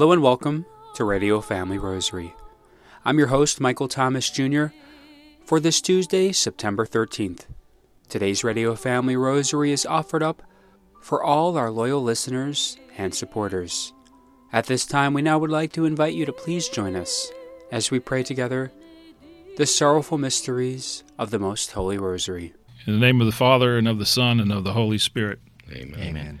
Hello and welcome to Radio Family Rosary. I'm your host, Michael Thomas Jr., for this Tuesday, September 13th. Today's Radio Family Rosary is offered up for all our loyal listeners and supporters. At this time, we now would like to invite you to please join us as we pray together the sorrowful mysteries of the Most Holy Rosary. In the name of the Father, and of the Son, and of the Holy Spirit. Amen. Amen.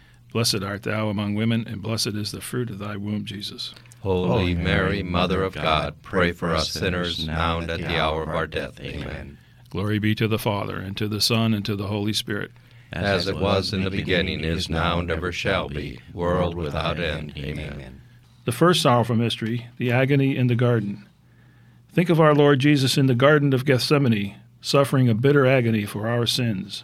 Blessed art thou among women, and blessed is the fruit of thy womb, Jesus. Holy Mary, Mother of God, pray for us sinners now and at the hour of our death. Amen. Glory be to the Father, and to the Son, and to the Holy Spirit. As it was in the beginning, is now, and ever shall be, world without end. Amen. The first sorrowful mystery, the agony in the garden. Think of our Lord Jesus in the Garden of Gethsemane, suffering a bitter agony for our sins.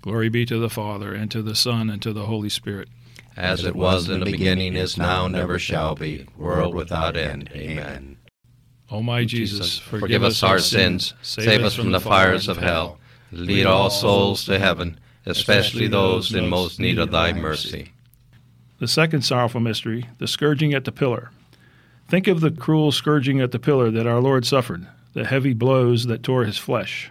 Glory be to the Father, and to the Son, and to the Holy Spirit as it was in the beginning, is now, and ever shall be, world without end. Amen. O my Jesus, forgive, forgive us our sins, save us from the fires of hell, lead all souls to heaven, especially those in most need of thy mercy. The second sorrowful mystery, the scourging at the pillar. Think of the cruel scourging at the pillar that our Lord suffered, the heavy blows that tore his flesh.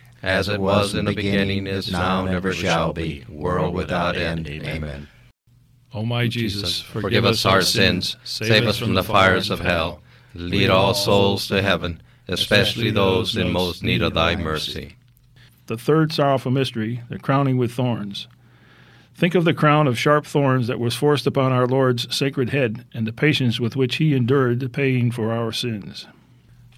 As it was in the beginning, is now, and ever shall be, world without end. Amen. O my Jesus, Forgive us our sins, save us from the fires of hell, lead all souls to heaven, especially those in most need of thy mercy. The third sorrowful mystery, the crowning with thorns. Think of the crown of sharp thorns that was forced upon our Lord's sacred head, and the patience with which he endured the pain for our sins.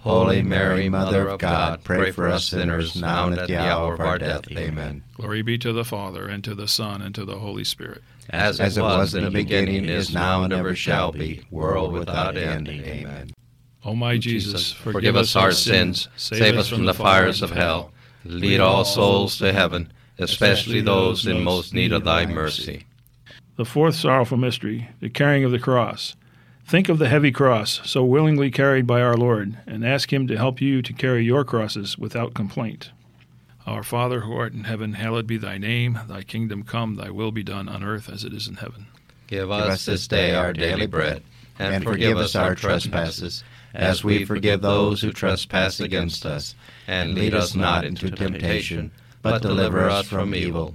Holy Mary, Mother of God, pray for us sinners now and at the hour of our death. Amen. Glory be to the Father, and to the Son, and to the Holy Spirit. As, it was in the beginning, is now, and ever shall be, world without end. Amen. O my Jesus, Forgive us our sins, save us from the fires of hell, lead all souls to heaven, especially those in most need of thy mercy. The fourth sorrowful mystery, the carrying of the cross. Think of the heavy cross so willingly carried by our Lord, and ask Him to help you to carry your crosses without complaint. Our Father who art in heaven, hallowed be thy name. Thy kingdom come, thy will be done on earth as it is in heaven. Give us this day our daily bread, and forgive us our trespasses, as we forgive those who trespass against us. And lead us not into temptation, but deliver us from evil.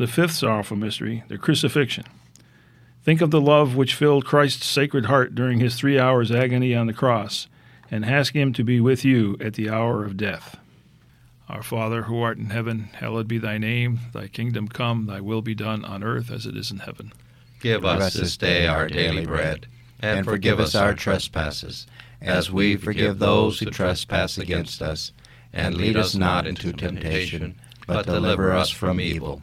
The fifth sorrowful mystery, the crucifixion. Think of the love which filled Christ's sacred heart during his three hours' agony on the cross, and ask him to be with you at the hour of death. Our Father, who art in heaven, hallowed be thy name. Thy kingdom come, thy will be done on earth as it is in heaven. Give us this day our daily bread, and forgive us our trespasses, as we forgive those who trespass against us. And lead us not into temptation, but deliver us from evil.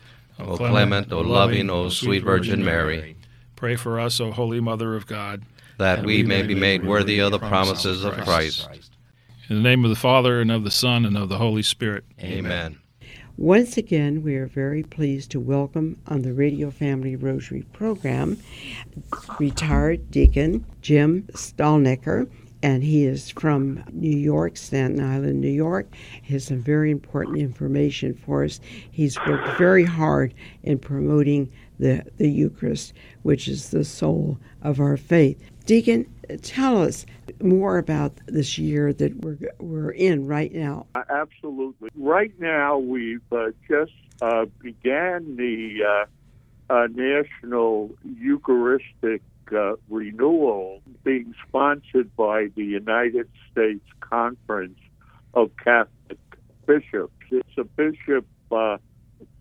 O clement, O loving, O sweet Virgin Mary, pray for us, O Holy Mother of God, that we may be made worthy of the promises of Christ. In the name of the Father, and of the Son, and of the Holy Spirit. Amen. Once again, we are very pleased to welcome on the Radio Family Rosary program retired deacon Jim Stalnecker, and he is from New York, Staten Island, New York. He has some very important information for us. He's worked very hard in promoting the, the Eucharist, which is the soul of our faith. Deacon, tell us more about this year that we're we're in right now. Absolutely. Right now, we've uh, just uh, began the uh, uh National Eucharistic uh, Renewal, being sponsored by the United States Conference of Catholic Bishops. It's a bishop uh,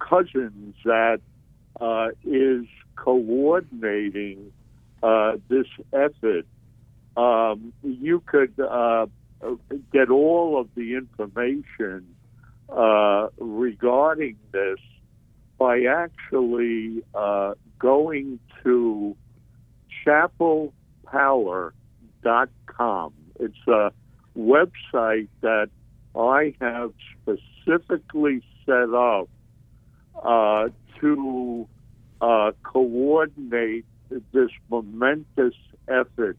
Cozzens that is coordinating this effort um, you could uh, get all of the information uh, regarding this by actually uh, going to chapelpower.com. It's a website that I have specifically set up uh, to uh, coordinate this momentous effort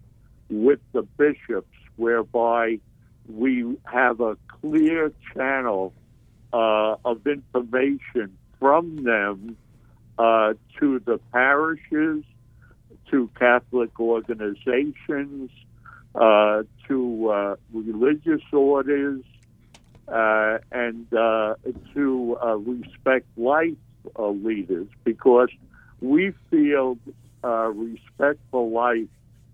with the bishops, whereby we have a clear channel uh, of information from them uh, to the parishes, to Catholic organizations, uh, to uh, religious orders, uh, and uh, to respect life leaders, because we feel respect for life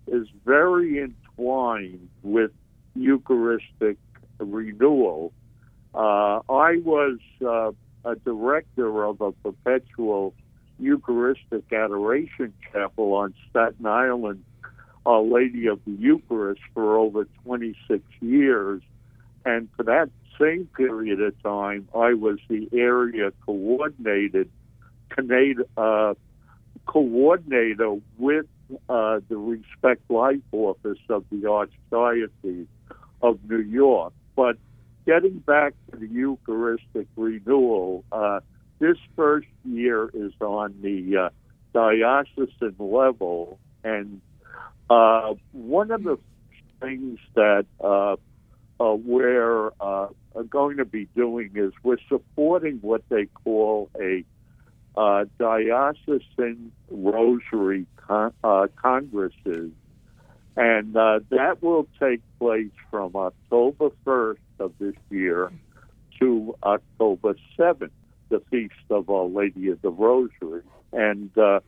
is very entwined with Eucharistic renewal. Uh, I was uh, a director of a perpetual Eucharistic Adoration Chapel on Staten Island, Our Lady of the Eucharist, for over 26 years. And for that same period of time, I was the area coordinated uh, coordinator with uh, the Respect Life Office of the Archdiocese of New York. But getting back to the Eucharistic renewal, uh, this first year is on the uh, diocesan level, and uh, one of the things that uh, uh, we're going to be doing is we're supporting what they call a uh, diocesan rosary con- uh, congresses, and uh, that will take place from October 1st of this year to October 7th, the feast of Our Lady of the Rosary. And uh,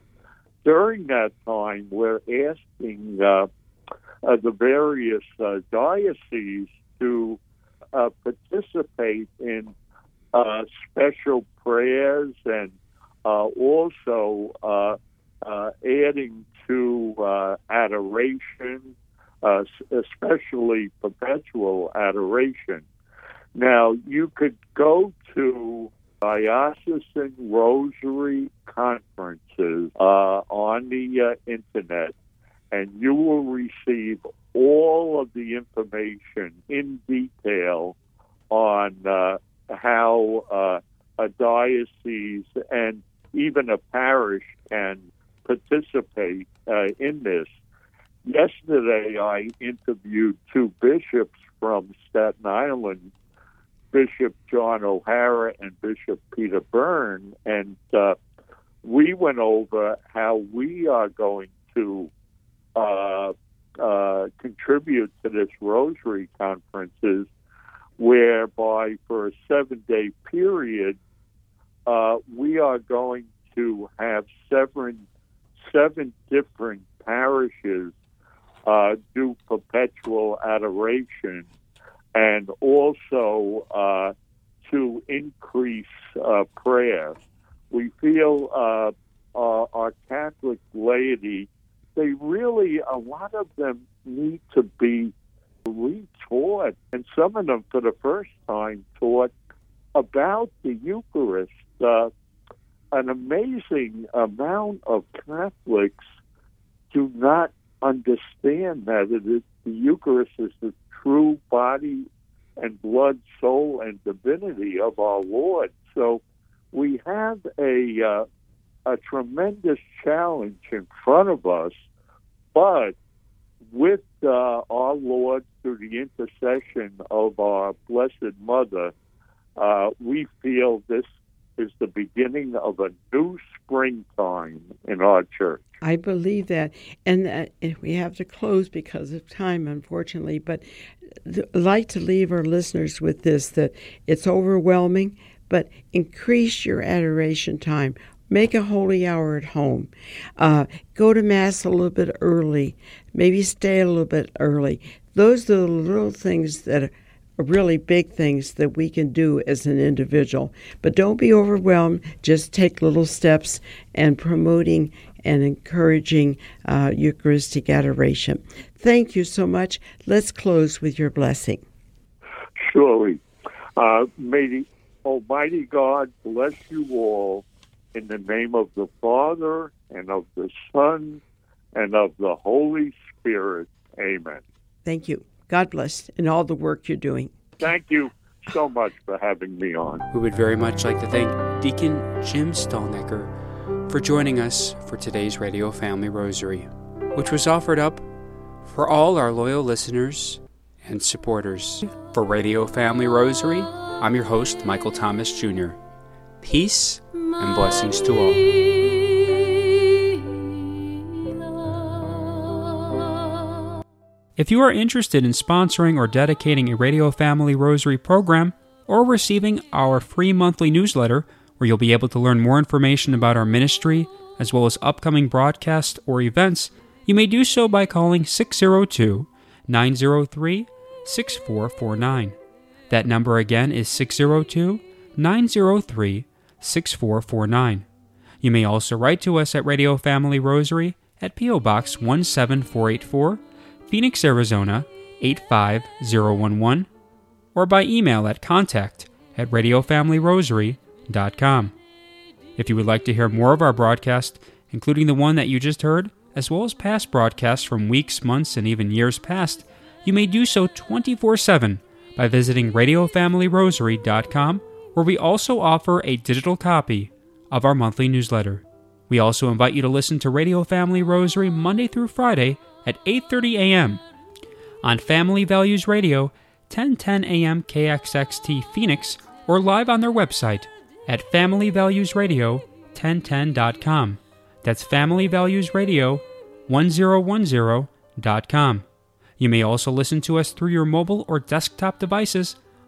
during that time, we're asking uh, uh, the various dioceses to participate in special prayers and uh, also uh, uh, adding to adoration, especially perpetual adoration. Now, you could go to diocesan rosary conferences uh, on the uh, internet, and you will receive all of the information in detail on uh, how uh, a diocese and even a parish can participate uh, in this. Yesterday, I interviewed two bishops from Staten John O'Hara and Bishop Peter Byrne, and uh, we went over how we are going to uh, uh, contribute to this Rosary conferences, whereby for a seven day period, uh, we are going to have seven seven different parishes uh, do perpetual adoration, and also uh, to increase uh, prayer. We feel uh, our, our Catholic laity, they really, a lot of them need to be retaught, and some of them for the first time taught about the Eucharist. Uh, an amazing amount of Catholics do not understand that it is the Eucharist is the true body and blood, soul, and divinity of our Lord. So we have a uh, a tremendous challenge in front of us, but with uh, our Lord through the intercession of our Blessed Mother, uh, we feel this is the beginning of a new springtime in our church. I believe that. And uh, we have to close because of time, unfortunately. But like to leave our listeners with this that it's overwhelming, but increase your adoration time. Make a holy hour at home. Uh, go to Mass a little bit early. Maybe stay a little bit early. Those are the little things that are really big things that we can do as an individual. But don't be overwhelmed. Just take little steps and promoting and encouraging uh, Eucharistic adoration. Thank you so much. Let's close with your blessing. Surely. Uh, may the Almighty God bless you all in the name of the Father and of the Son and of the Holy Spirit. Amen. Thank you. God bless and all the work you're doing. Thank you so much for having me on. We would very much like to thank Deacon Jim Stallnecker for joining us for today's Radio Family Rosary, which was offered up for all our loyal listeners and supporters. For Radio Family Rosary, I'm your host, Michael Thomas Jr. Peace and blessings to all. If you are interested in sponsoring or dedicating a Radio Family Rosary program, or receiving our free monthly newsletter, where you'll be able to learn more information about our ministry, as well as upcoming broadcasts or events, you may do so by calling 602 903 6449. That number again is 602 903 6449. You may also write to us at Radio Family Rosary at P.O. Box 17484. Phoenix, Arizona 85011, or by email at contact at radiofamilyrosary.com. If you would like to hear more of our broadcast, including the one that you just heard, as well as past broadcasts from weeks, months, and even years past, you may do so 24 7 by visiting radiofamilyrosary.com, where we also offer a digital copy of our monthly newsletter. We also invite you to listen to Radio Family Rosary Monday through Friday at 8:30 a.m. on Family Values Radio, 1010 a.m. KXXT Phoenix, or live on their website at familyvaluesradio1010.com. That's familyvaluesradio1010.com. You may also listen to us through your mobile or desktop devices